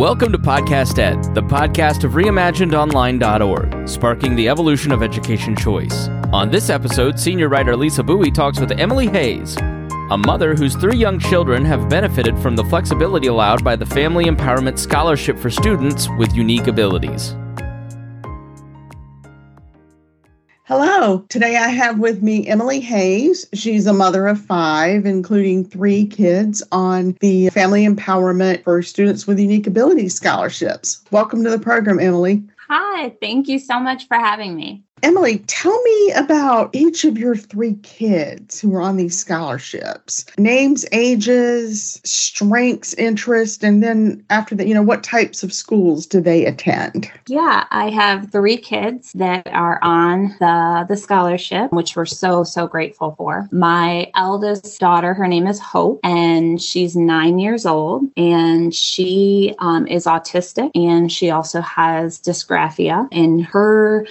Welcome to Podcast Ed, the podcast of reimaginedonline.org, sparking the evolution of education choice. On this episode, senior writer Lisa Buie talks with Emily Hayes, a mother whose three young children have benefited from the flexibility allowed by the Family Empowerment Scholarship for students with unique abilities. Hello. Today I have with me Emily Hayes. She's a mother of five, including three kids on the Family Empowerment for Students with Unique Abilities scholarships. Welcome to the program, Emily. Hi, thank you so much for having me. Emily, tell me about each of your three kids who are on these scholarships. Names, ages, strengths, interest, and then after that, you know, what types of schools do they attend? Yeah, I have three kids that are on the the scholarship, which we're so so grateful for. My eldest daughter, her name is Hope, and she's nine years old, and she um, is autistic, and she also has dysgraphia. And her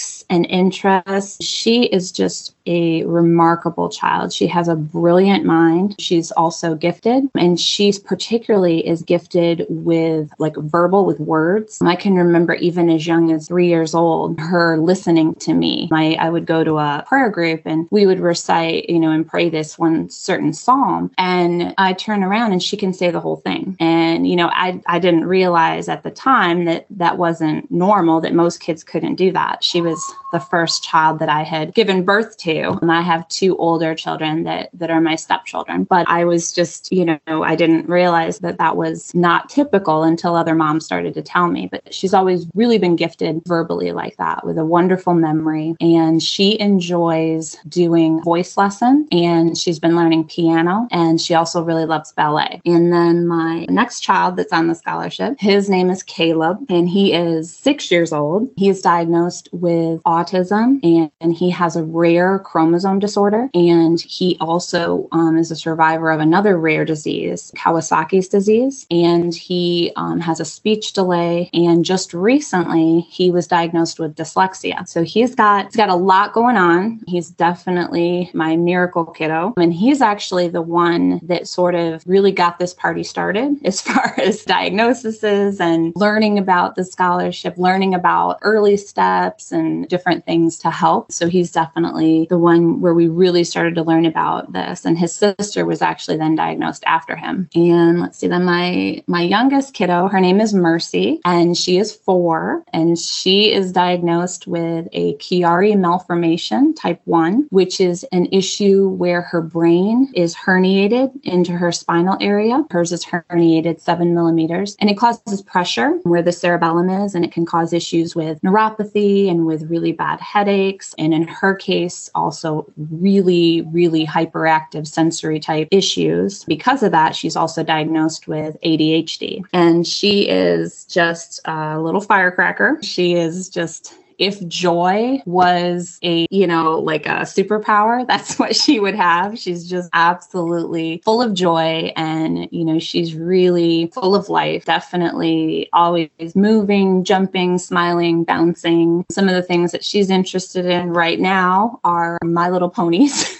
strengths and interests. She is just a remarkable child. She has a brilliant mind. She's also gifted, and she's particularly is gifted with like verbal with words. I can remember even as young as three years old, her listening to me. I, I would go to a prayer group and we would recite, you know, and pray this one certain psalm. And I turn around and she can say the whole thing. And, you know, I, I didn't realize at the time that that wasn't normal, that most kids couldn't do that. She was the first child that I had given birth to and I have two older children that that are my stepchildren. But I was just, you know, I didn't realize that that was not typical until other moms started to tell me. But she's always really been gifted verbally like that with a wonderful memory. And she enjoys doing voice lessons and she's been learning piano and she also really loves ballet. And then my next child that's on the scholarship, his name is Caleb and he is six years old. He is diagnosed with autism and, and he has a rare chromosome disorder. And he also um, is a survivor of another rare disease, Kawasaki's disease. And he um, has a speech delay. And just recently, he was diagnosed with dyslexia. So he's got he's got a lot going on. He's definitely my miracle kiddo. And he's actually the one that sort of really got this party started as far as diagnoses and learning about the scholarship, learning about early steps and different things to help. So he's definitely the one where we really started to learn about this. And his sister was actually then diagnosed after him. And let's see, then my my youngest kiddo, her name is Mercy, and she is four, and she is diagnosed with a Chiari malformation type one, which is an issue where her brain is herniated into her spinal area. Hers is herniated seven millimeters, and it causes pressure where the cerebellum is, and it can cause issues with neuropathy and with really bad headaches. And in her case, also really, really hyperactive sensory type issues. Because of that, she's also diagnosed with ADHD. And she is just a little firecracker. She is just if joy was a, you know, like a superpower, that's what she would have. She's just absolutely full of joy and, you know, she's really full of life, definitely always moving, jumping, smiling, bouncing. Some of the things that she's interested in right now are My Little Ponies.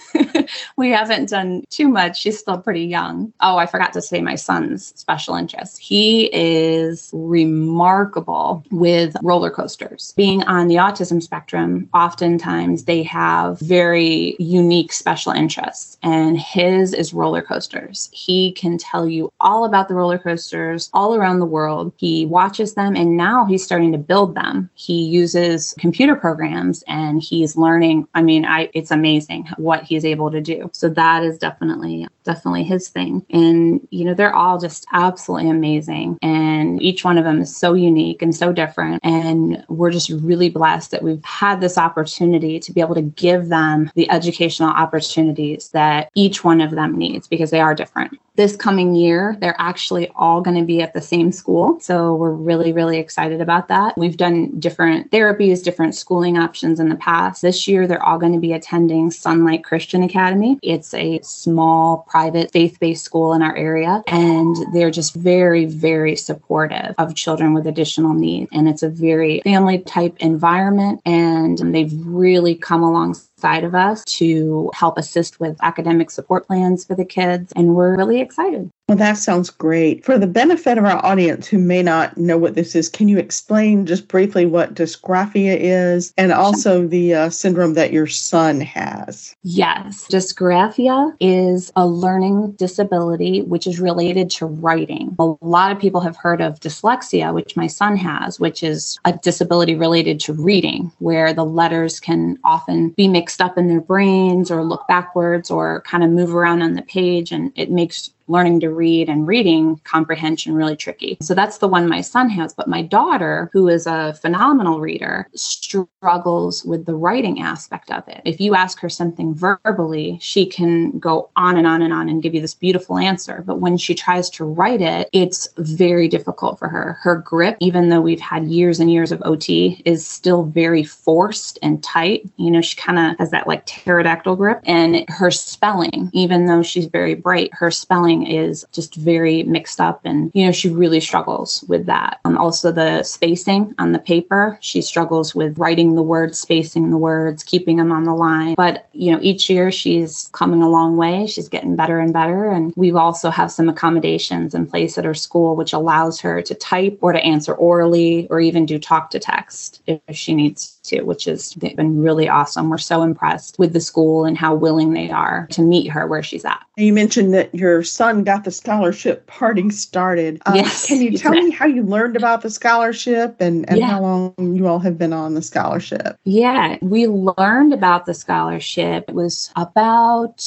we haven't done too much. She's still pretty young. Oh, I forgot to say my son's special interest. He is remarkable with roller coasters. Being on the autism spectrum, oftentimes they have very unique special interests, and his is roller coasters. He can tell you all about the roller coasters all around the world. He watches them, and now he's starting to build them. He uses computer programs and he's learning. I mean, I it's amazing what he's able to do. So that is definitely definitely his thing. And you know, they're all just absolutely amazing and each one of them is so unique and so different and we're just really blessed that we've had this opportunity to be able to give them the educational opportunities that each one of them needs because they are different this coming year, they're actually all going to be at the same school. So we're really, really excited about that. We've done different therapies, different schooling options in the past. This year, they're all going to be attending Sunlight Christian Academy. It's a small, private, faith based school in our area. And they're just very, very supportive of children with additional needs. And it's a very family type environment. And they've really come alongside of us to help assist with academic support plans for the kids. And we're really excited. Well, that sounds great. For the benefit of our audience who may not know what this is, can you explain just briefly what dysgraphia is and also the uh, syndrome that your son has? Yes. Dysgraphia is a learning disability which is related to writing. A lot of people have heard of dyslexia, which my son has, which is a disability related to reading, where the letters can often be mixed up in their brains or look backwards or kind of move around on the page, and it makes learning to read and reading comprehension really tricky. So that's the one my son has. But my daughter, who is a phenomenal reader, struggles with the writing aspect of it. If you ask her something verbally, she can go on and on and on and give you this beautiful answer. But when she tries to write it, it's very difficult for her. Her grip, even though we've had years and years of OT, is still very forced and tight. You know, she kind of has that like pterodactyl grip. And her spelling, even though she's very bright, her spelling is just very mixed up and you know she really struggles with that. Um, also the spacing on the paper she struggles with writing the words spacing the words keeping them on the line. But you know each year she's coming a long way. She's getting better and better. And we also have some accommodations in place at her school which allows her to type or to answer orally or even do talk to text if she needs to which has been really awesome. We're so impressed with the school and how willing they are to meet her where she's at. You mentioned that your son got the scholarship party started. Um, yes. Can you tell me how you learned about the scholarship and, and yeah. how long you all have been on the scholarship? Yeah, we learned about the scholarship. It was about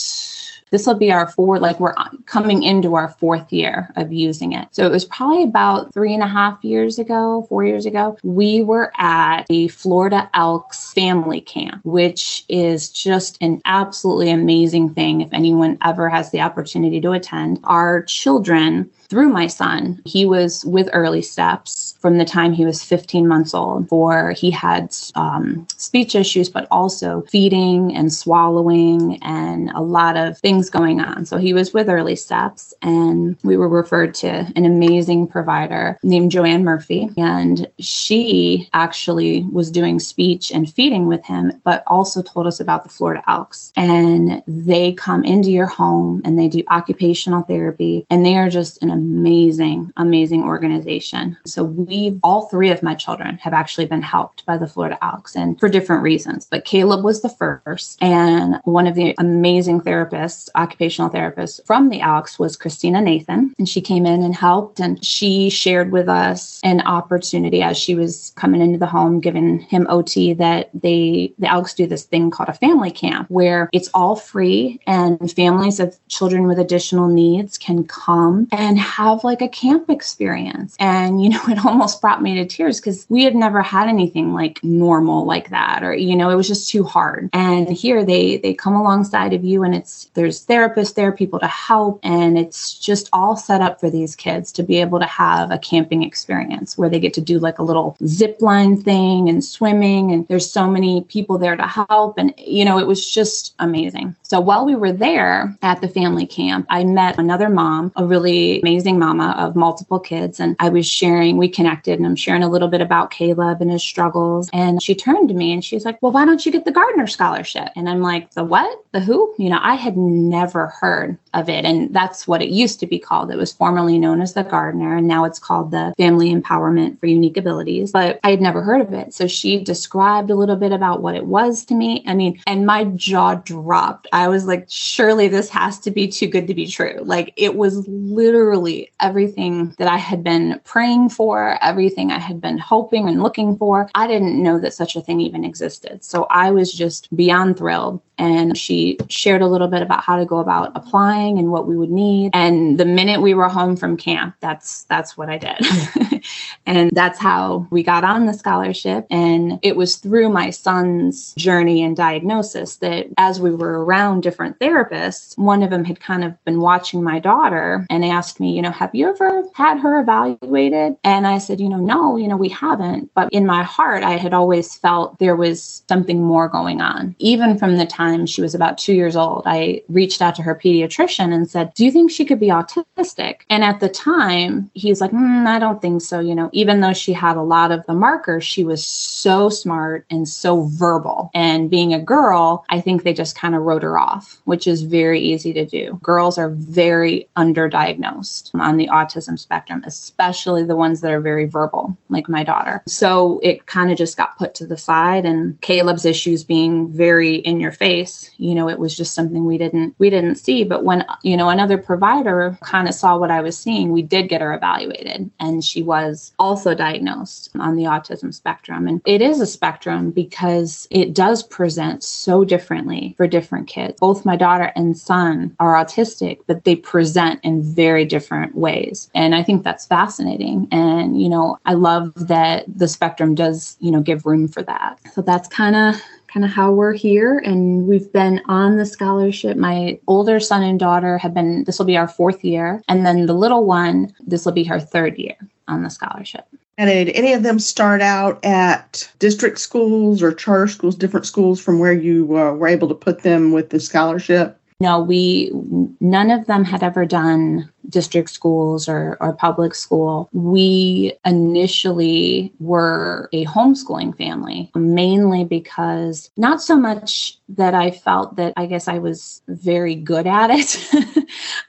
this will be our four, like we're coming into our fourth year of using it. So it was probably about three and a half years ago, four years ago. We were at the Florida Elks family camp, which is just an absolutely amazing thing. If anyone ever has the opportunity to attend, our children through my son. He was with early steps from the time he was 15 months old, for he had um, speech issues, but also feeding and swallowing and a lot of things going on. So he was with early steps, and we were referred to an amazing provider named Joanne Murphy. And she actually was doing speech and feeding with him, but also told us about the Florida Elks. And they come into your home and they do occupational therapy, and they are just an amazing, amazing organization. So we, all three of my children have actually been helped by the Florida Elks and for different reasons. But Caleb was the first. And one of the amazing therapists, occupational therapists from the Elks was Christina Nathan. And she came in and helped and she shared with us an opportunity as she was coming into the home, giving him OT that they, the Elks do this thing called a family camp where it's all free and families of children with additional needs can come and have like a camp experience. And, you know, it almost brought me to tears because we had never had anything like normal like that, or, you know, it was just too hard. And here they, they come alongside of you and it's, there's therapists there, people to help. And it's just all set up for these kids to be able to have a camping experience where they get to do like a little zip line thing and swimming. And there's so many people there to help. And, you know, it was just amazing. So while we were there at the family camp, I met another mom, a really amazing amazing mama of multiple kids. And I was sharing, we connected, and I'm sharing a little bit about Caleb and his struggles. And she turned to me and she's like, Well, why don't you get the Gardiner Scholarship? And I'm like, The what? The who? You know, I had never heard of it. And that's what it used to be called. It was formerly known as the Gardiner, and now it's called the Family Empowerment for Unique Abilities. But I had never heard of it. So she described a little bit about what it was to me. I mean, and my jaw dropped. I was like, surely this has to be too good to be true. Like it was literally everything that I had been praying for, everything I had been hoping and looking for. I didn't know that such a thing even existed. So I was just beyond thrilled and she shared a little bit about how to go about applying and what we would need and the minute we were home from camp that's that's what i did and that's how we got on the scholarship and it was through my son's journey and diagnosis that as we were around different therapists one of them had kind of been watching my daughter and asked me you know have you ever had her evaluated and i said you know no you know we haven't but in my heart i had always felt there was something more going on even from the time she was about two years old, I reached out to her pediatrician and said, Do you think she could be autistic? And at the time, he's like, mm, I don't think so. You know, even though she had a lot of the markers, she was so smart and so verbal. And being a girl, I think they just kind of wrote her off, which is very easy to do. Girls are very underdiagnosed on the autism spectrum, especially the ones that are very verbal, like my daughter. So it kind of just got put to the side and Caleb's issues being very in your face, you know, it was just something we didn't we didn't see. But when, you know, another provider kind of saw what I was seeing, we did get her evaluated and she was also diagnosed on the autism spectrum. And it is a spectrum because it does present so differently for different kids. Both my daughter and son are autistic, but they present in very different ways. And I think that's fascinating. And, you know, I love that the spectrum does, you know, give room for that. So that's kind of kind of how we're here. And we've been on the scholarship. My older son and daughter have been, this will be our fourth year. And then the little one, this will be her third year on the scholarship. And did any of them start out at district schools or charter schools, different schools from where you uh, were able to put them with the scholarship? No, we none of them had ever done district schools or, or public school. We initially were a homeschooling family, mainly because not so much that I felt that I guess I was very good at it.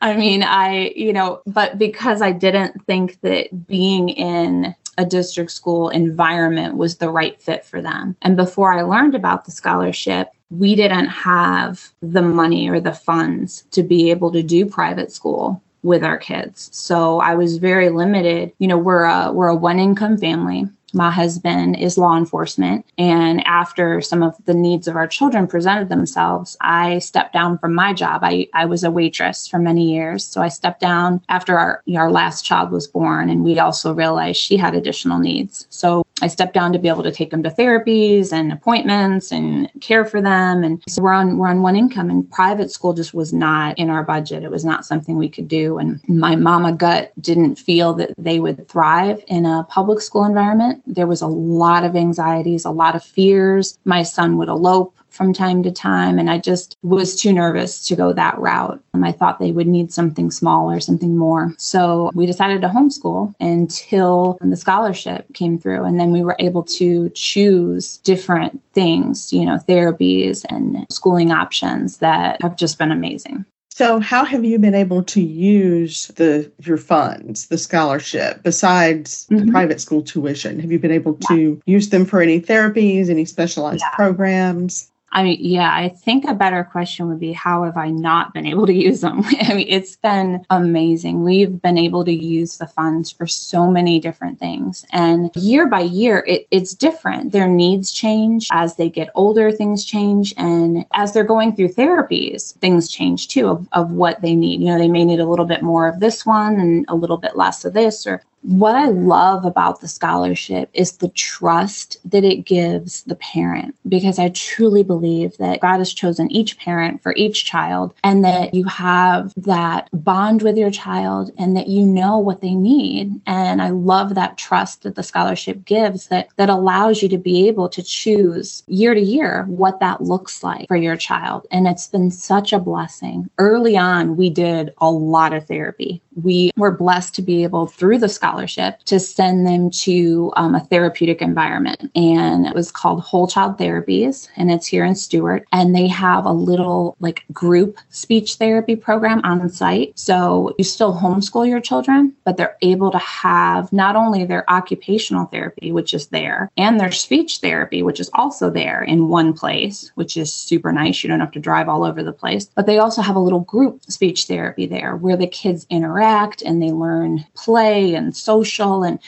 I mean, I, you know, but because I didn't think that being in a district school environment was the right fit for them. And before I learned about the scholarship, we didn't have the money or the funds to be able to do private school with our kids. So I was very limited. You know, we're a we're a one income family. My husband is law enforcement. And after some of the needs of our children presented themselves, I stepped down from my job. I, I was a waitress for many years. So I stepped down after our, our last child was born. And we also realized she had additional needs. So I stepped down to be able to take them to therapies and appointments and care for them. And so we're on we're on one income and private school just was not in our budget. It was not something we could do. And my mama gut didn't feel that they would thrive in a public school environment. There was a lot of anxieties, a lot of fears. My son would elope from time to time. And I just was too nervous to go that route. And I thought they would need something smaller, something more. So we decided to homeschool until the scholarship came through. And then we were able to choose different things, you know, therapies and schooling options that have just been amazing. So, how have you been able to use the your funds, the scholarship, besides mm-hmm. the private school tuition? Have you been able to yeah. use them for any therapies, any specialized yeah. programs? I mean, yeah, I think a better question would be how have I not been able to use them? I mean, it's been amazing. We've been able to use the funds for so many different things. And year by year, it, it's different. Their needs change. As they get older, things change. And as they're going through therapies, things change too of, of what they need. You know, they may need a little bit more of this one and a little bit less of this, or what I love about the scholarship is the trust that it gives the parent, because I truly believe that God has chosen each parent for each child and that you have that bond with your child and that you know what they need. And I love that trust that the scholarship gives that, that allows you to be able to choose year to year what that looks like for your child. And it's been such a blessing. Early on, we did a lot of therapy. We were blessed to be able, through the scholarship, to send them to um, a therapeutic environment. And it was called Whole Child Therapies, and it's here in Stuart. And they have a little like group speech therapy program on site. So you still homeschool your children, but they're able to have not only their occupational therapy, which is there, and their speech therapy, which is also there in one place, which is super nice. You don't have to drive all over the place. But they also have a little group speech therapy there where the kids interact and they learn play and social and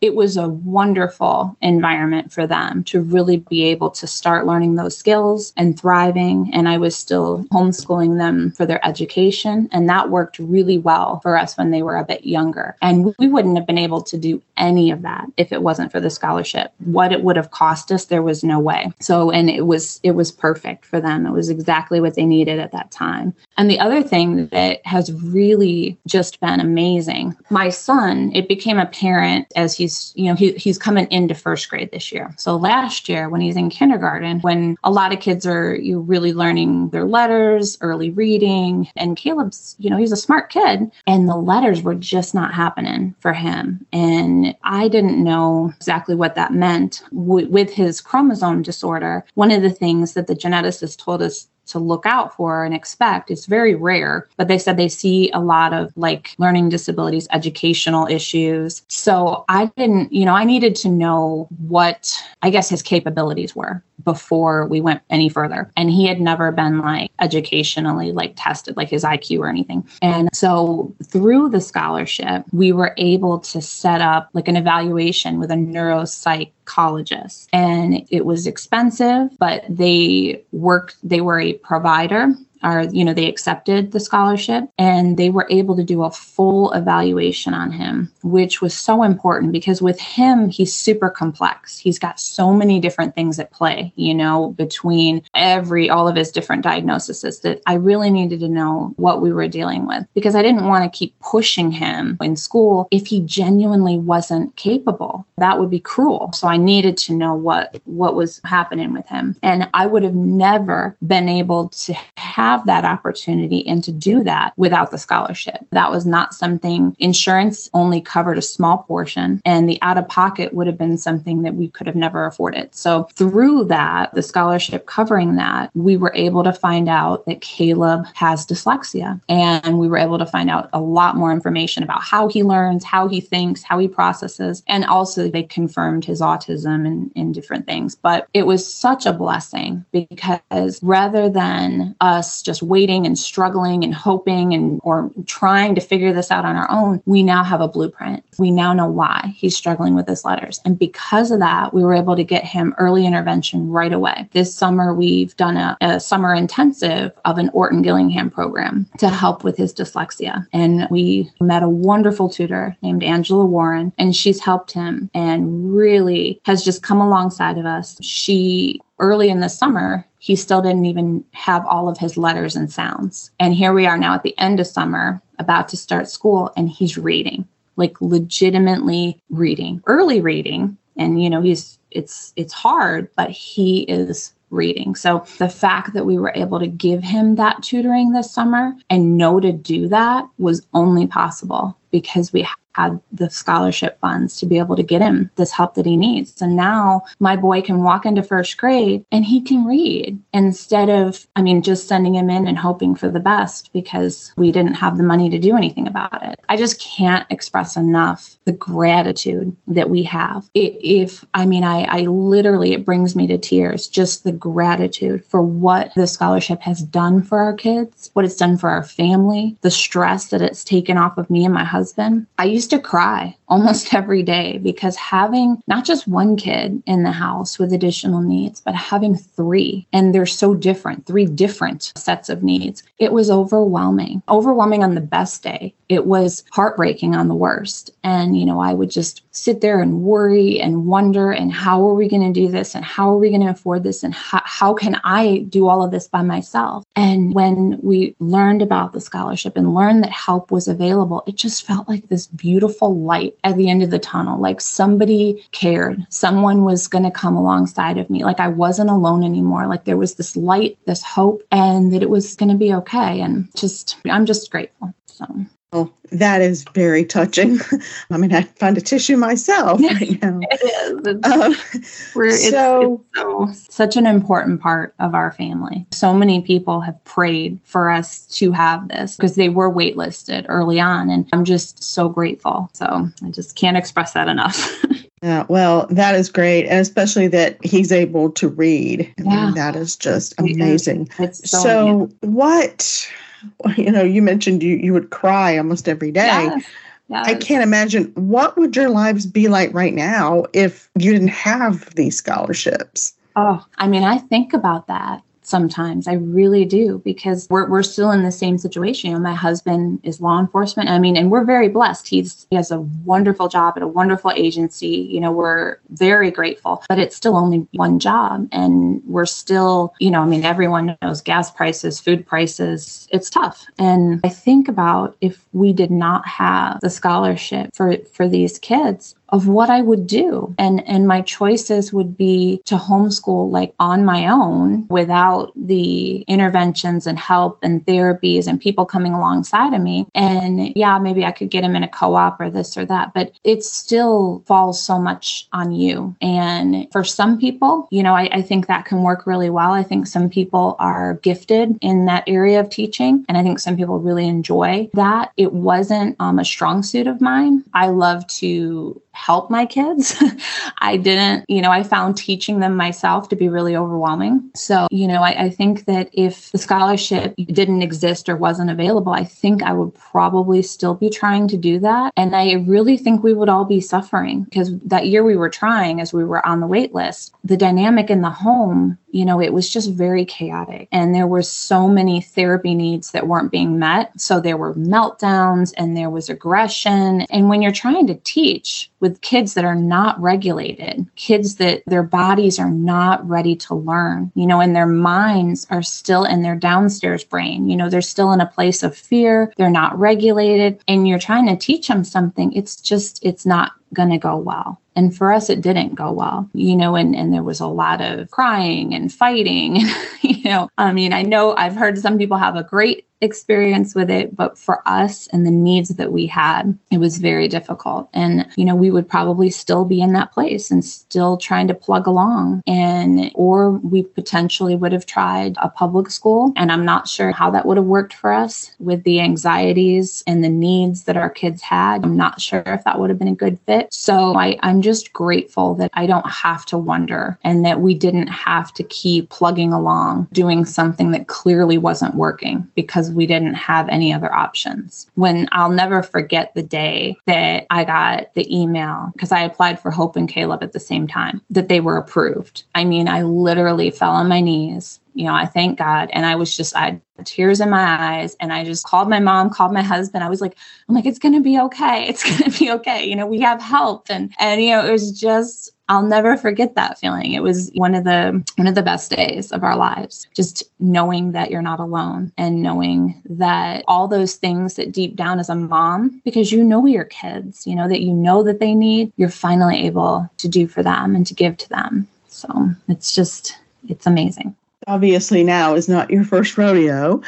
it was a wonderful environment for them to really be able to start learning those skills and thriving. And I was still homeschooling them for their education. And that worked really well for us when they were a bit younger. And we wouldn't have been able to do any of that if it wasn't for the scholarship. What it would have cost us, there was no way. So, and it was, it was perfect for them. It was exactly what they needed at that time. And the other thing that has really just been amazing, my son, it became apparent as he's he's, you know, he, he's coming into first grade this year. So last year when he's in kindergarten, when a lot of kids are you really learning their letters, early reading, and Caleb's, you know, he's a smart kid and the letters were just not happening for him. And I didn't know exactly what that meant w- with his chromosome disorder. One of the things that the geneticist told us to look out for and expect. It's very rare, but they said they see a lot of like learning disabilities, educational issues. So I didn't, you know, I needed to know what I guess his capabilities were before we went any further. And he had never been like educationally like tested, like his IQ or anything. And so through the scholarship, we were able to set up like an evaluation with a neuropsychologist. And it was expensive, but they worked, they were a provider are you know they accepted the scholarship and they were able to do a full evaluation on him which was so important because with him he's super complex. He's got so many different things at play you know between every all of his different diagnoses that i really needed to know what we were dealing with because i didn't want to keep pushing him in school if he genuinely wasn't capable. That would be cruel. So i needed to know what what was happening with him. And i would have never been able to have have that opportunity and to do that without the scholarship. That was not something insurance only covered a small portion, and the out of pocket would have been something that we could have never afforded. So, through that, the scholarship covering that, we were able to find out that Caleb has dyslexia. And we were able to find out a lot more information about how he learns, how he thinks, how he processes. And also, they confirmed his autism and, and different things. But it was such a blessing because rather than us just waiting and struggling and hoping and or trying to figure this out on our own, we now have a blueprint. We now know why he's struggling with his letters. And because of that, we were able to get him early intervention right away. This summer, we've done a, a summer intensive of an Orton Gillingham program to help with his dyslexia. And we met a wonderful tutor named Angela Warren, and she's helped him and really has just come alongside of us. She early in the summer, he still didn't even have all of his letters and sounds. And here we are now at the end of summer, about to start school, and he's reading, like legitimately reading, early reading. And you know, he's it's it's hard, but he is reading. So the fact that we were able to give him that tutoring this summer and know to do that was only possible because we had the scholarship funds to be able to get him this help that he needs. And now my boy can walk into first grade and he can read instead of, I mean, just sending him in and hoping for the best because we didn't have the money to do anything about it. I just can't express enough the gratitude that we have. If, I mean, I, I literally, it brings me to tears, just the gratitude for what the scholarship has done for our kids, what it's done for our family, the stress that it's taken off of me and my husband. I used to cry almost every day because having not just one kid in the house with additional needs, but having three, and they're so different, three different sets of needs, it was overwhelming. Overwhelming on the best day. It was heartbreaking on the worst. And, you know, I would just sit there and worry and wonder, and how are we going to do this? And how are we going to afford this? And how, how can I do all of this by myself? And when we learned about the scholarship and learned that help was available, it just felt like this beautiful light at the end of the tunnel. Like somebody cared, someone was going to come alongside of me. Like I wasn't alone anymore. Like there was this light, this hope, and that it was going to be okay. And just, I'm just grateful. So. Oh, that is very touching. I mean, I find a tissue myself right now. it is. It's, um, it's, so, it's so, such an important part of our family. So many people have prayed for us to have this because they were waitlisted early on. And I'm just so grateful. So I just can't express that enough. Yeah, well, that is great. And especially that he's able to read. I yeah. Mean, that is just amazing. It's so, so what you know, you mentioned you you would cry almost every day. Yes. Yes. I can't imagine what would your lives be like right now if you didn't have these scholarships. Oh, I mean, I think about that sometimes. I really do because we're, we're still in the same situation. You know, my husband is law enforcement. I mean, and we're very blessed. He's he has a wonderful job at a wonderful agency. You know, we're very grateful, but it's still only one job. And we're still, you know, I mean, everyone knows gas prices, food prices. It's tough. And I think about if we did not have the scholarship for for these kids, of what I would do. And and my choices would be to homeschool like on my own without the interventions and help and therapies and people coming alongside of me. And yeah, maybe I could get him in a co-op or this or that, but it still falls so much on you. And for some people, you know, I, I think that can work really well. I think some people are gifted in that area of teaching. And I think some people really enjoy that. It wasn't um, a strong suit of mine. I love to help my kids. I didn't, you know, I found teaching them myself to be really overwhelming. So, you know, I, I, think that if the scholarship didn't exist or wasn't available, I think I would probably still be trying to do that. And I really think we would all be suffering because that year we were trying as we were on the wait list, the dynamic in the home you know, it was just very chaotic. And there were so many therapy needs that weren't being met. So there were meltdowns and there was aggression. And when you're trying to teach with kids that are not regulated, kids that their bodies are not ready to learn, you know, and their minds are still in their downstairs brain, you know, they're still in a place of fear, they're not regulated, and you're trying to teach them something, it's just, it's not going to go well. And for us, it didn't go well, you know, and, and there was a lot of crying and fighting. you know, I mean, I know I've heard some people have a great experience with it, but for us and the needs that we had, it was very difficult. And, you know, we would probably still be in that place and still trying to plug along. And, or we potentially would have tried a public school. And I'm not sure how that would have worked for us with the anxieties and the needs that our kids had. I'm not sure if that would have been a good fit. So I, I'm just grateful that I don't have to wonder and that we didn't have to keep plugging along doing something that clearly wasn't working because we didn't have any other options. When I'll never forget the day that I got the email because I applied for Hope and Caleb at the same time that they were approved. I mean, I literally fell on my knees you know, I thank God. And I was just, I had tears in my eyes. And I just called my mom, called my husband. I was like, I'm like, it's going to be okay. It's going to be okay. You know, we have help. And, and, you know, it was just, I'll never forget that feeling. It was one of the one of the best days of our lives. Just knowing that you're not alone and knowing that all those things that deep down as a mom because you know your kids, you know that you know that they need, you're finally able to do for them and to give to them. So, it's just it's amazing. Obviously now is not your first rodeo.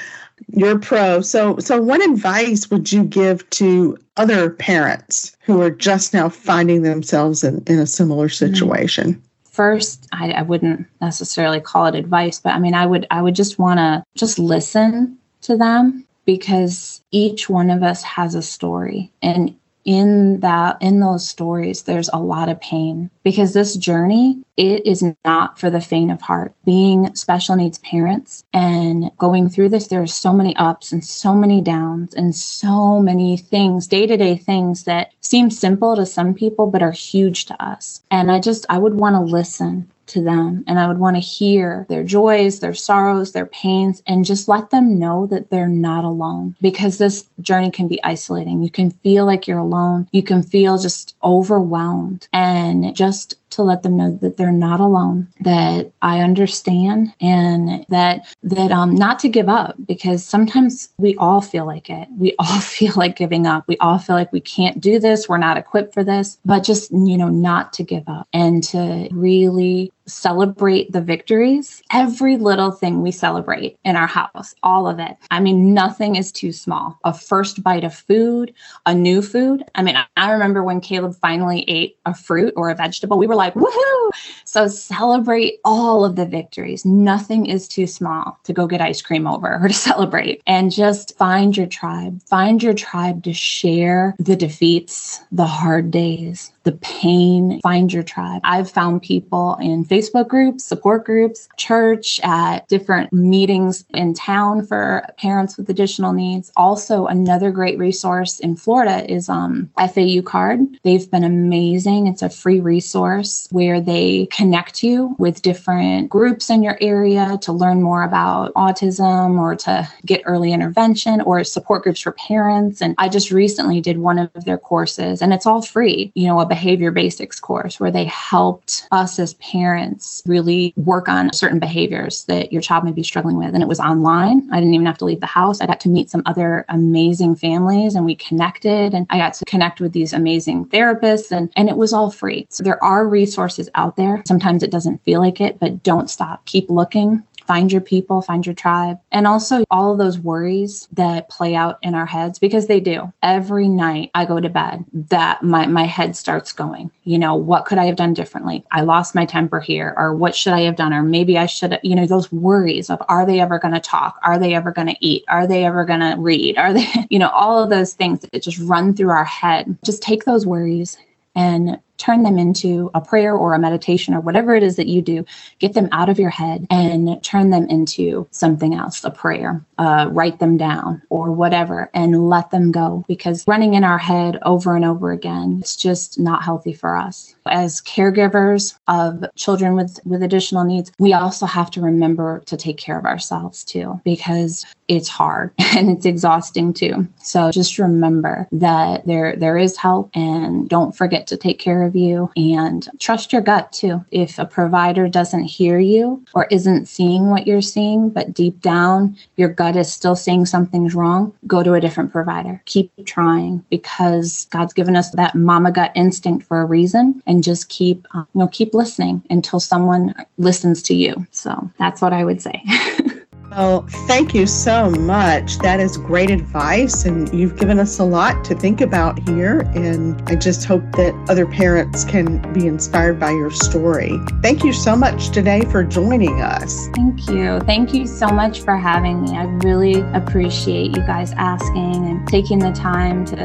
You're pro. So so what advice would you give to other parents who are just now finding themselves in, in a similar mm-hmm. situation? First, I, I wouldn't necessarily call it advice, but I mean I would I would just want to just listen to them because each one of us has a story and in that in those stories there's a lot of pain because this journey it is not for the faint of heart. Being special needs parents and going through this there are so many ups and so many downs and so many things day-to-day things that seem simple to some people but are huge to us. And i just i would want to listen to them and I would want to hear their joys, their sorrows, their pains, and just let them know that they're not alone because this journey can be isolating. You can feel like you're alone. You can feel just overwhelmed and just to let them know that they're not alone, that I understand and that that um not to give up because sometimes we all feel like it. We all feel like giving up. We all feel like we can't do this, we're not equipped for this, but just you know not to give up and to really celebrate the victories. Every little thing we celebrate in our house, all of it. I mean, nothing is too small. A first bite of food, a new food. I mean, I remember when Caleb finally ate a fruit or a vegetable, we were like, woohoo! So celebrate all of the victories. Nothing is too small to go get ice cream over or to celebrate. And just find your tribe. Find your tribe to share the defeats, the hard days, the pain. Find your tribe. I've found people in Facebook groups, support groups, church, at different meetings in town for parents with additional needs. Also, another great resource in Florida is um, FAU Card. They've been amazing. It's a free resource where they connect you with different groups in your area to learn more about autism or to get early intervention or support groups for parents. And I just recently did one of their courses and it's all free, you know, behavior basics course where they helped us as parents really work on certain behaviors that your child may be struggling with. And it was online. I didn't even have to leave the house. I got to meet some other amazing families and we connected and I got to connect with these amazing therapists and, and it was all free. So there are resources out there. Sometimes it doesn't feel like it, but don't stop. Keep looking find your people, find your tribe, and also all of those worries that play out in our heads because they do. Every night I go to bed, that my my head starts going. You know, what could I have done differently? I lost my temper here, or what should I have done? Or maybe I should, you know, those worries of are they ever going to talk? Are they ever going to eat? Are they ever going to read? Are they, you know, all of those things that just run through our head. Just take those worries and turn them into a prayer or a meditation or whatever it is that you do. Get them out of your head and turn them into something else, a prayer, uh, write them down or whatever, and let them go because running in our head over and over again, it's just not healthy for us. As caregivers of children with, with additional needs, we also have to remember to take care of ourselves too because it's hard and it's exhausting too. So just remember that there there is help and don't forget to take care of you and trust your gut too. If a provider doesn't hear you or isn't seeing what you're seeing, but deep down your gut is still saying something's wrong, go to a different provider. Keep trying because God's given us that mama gut instinct for a reason and just keep uh, you know keep listening until someone listens to you. So that's what I would say. Well, thank you so much. That is great advice, and you've given us a lot to think about here. And I just hope that other parents can be inspired by your story. Thank you so much today for joining us. Thank you. Thank you so much for having me. I really appreciate you guys asking and taking the time to,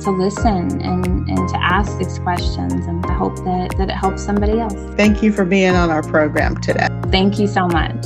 to listen and, and to ask these questions. And I hope that, that it helps somebody else. Thank you for being on our program today. Thank you so much.